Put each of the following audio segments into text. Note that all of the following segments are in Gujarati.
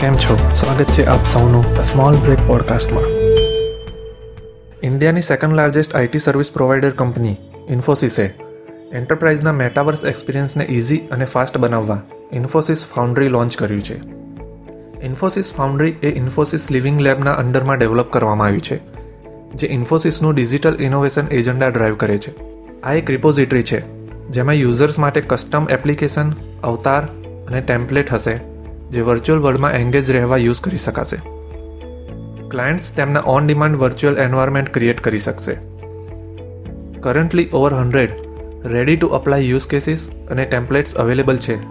કેમ છો? સ્વાગત છે આપ સૌનું સ્મોલ બ્રેક પોડકાસ્ટમાં ઇન્ડિયાની second largest IT service provider company ઇન્ફોસિસે એન્ટરપ્રાઇઝના મેટાવર્સ એક્સપિરિયન્સને ઇઝી અને ફાસ્ટ બનાવવા ઇન્ફોસિસ ફાઉન્ડ્રી લોન્ચ કર્યું છે. ઇન્ફોસિસ ફાઉન્ડ્રી એ ઇન્ફોસિસ લિવિંગ લેબના અંડરમાં ડેવલપ કરવામાં આવ્યું છે, જે ઇન્ફોસિસનું ડિજિટલ ઇનોવેશન એજન્ડા ડ્રાઈવ કરે છે. આ એક રિપોઝિટરી છે, જેમાં યુઝર્સ માટે કસ્ટમ એપ્લિકેશન અવતાર અને ટેમ્પલેટ હશે. જે વર્ચ્યુઅલ વર્લ્ડમાં એન્ગેજ રહેવા યુઝ કરી શકાશે. ક્લાયન્ટ્સ તેમના on demand virtual environment create કરી શકશે. Currently over hundred ready to apply use cases અને ટેમ્પલેટ્સ અવેલેબલ છે.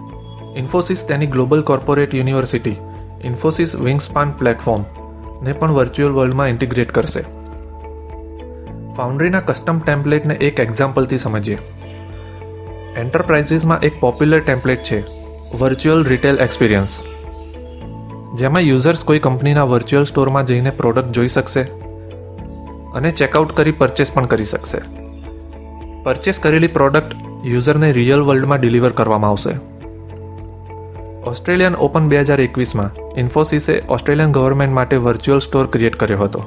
ઇન્ફોસિસ તેની global corporate university Infosys wingspan platform ને પણ વર્ચ્યુઅલ વર્લ્ડમાં ઇન્ટિગ્રેટ કરશે. ફાઉન્ડ્રીના કસ્ટમ ટેમ્પલેટને એક એક્ઝામ્પલથી સમજીએ. એન્ટરપ્રાઇઝીસમાં એક પોપ્યુલર ટેમ્પલેટ છે વર્ચ્યુઅલ રિટેલ એક્સપિરિયન્સ જેમાં યુઝર્સ કોઈ કંપનીના વર્ચ્યુઅલ સ્ટોરમાં જઈને પ્રોડક્ટ જોઈ શકશે અને ચેકઆઉટ કરી પરચેસ પણ કરી શકશે. પરચેસ કરેલી પ્રોડક્ટ યુઝરને રિયલ વર્લ્ડમાં ડિલિવર કરવામાં આવશે. ઓસ્ટ્રેલિયન ઓપન બે હજાર એકવીસમાં ઇન્ફોસિસે ઓસ્ટ્રેલિયન ગવર્મેન્ટ માટે વર્ચ્યુઅલ સ્ટોર ક્રિએટ કર્યો હતો.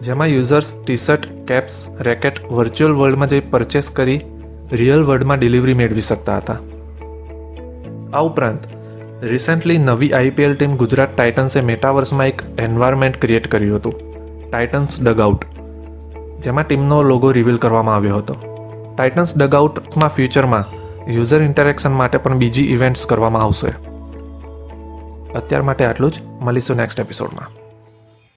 જેમાં users T shirt caps racket virtual વર્લ્ડમાં જઈ પરચેસ કરી રિયલ વર્લ્ડમાં ડિલિવરી મેળવી શકતા હતા. આ ઉપરાંત રિસેન્ટલી નવી આઈપીએલ ટીમ ગુજરાત ટાઇટન્સે મેટાવર્સમાં એક એન્વાયરમેન્ટ ક્રિએટ કર્યું હતું ટાઇટન્સ ડગઆઉટ જેમાં ટીમનો લોગો રિવીલ કરવામાં આવ્યો હતો. ટાઇટન્સ ડગઆઉટમાં ફ્યુચરમાં યુઝર ઇન્ટરેક્શન માટે પણ બીજી ઇવેન્ટ્સ કરવામાં આવશે. અત્યાર માટે આટલું જ. મળીશું નેક્સ્ટ એપિસોડમાં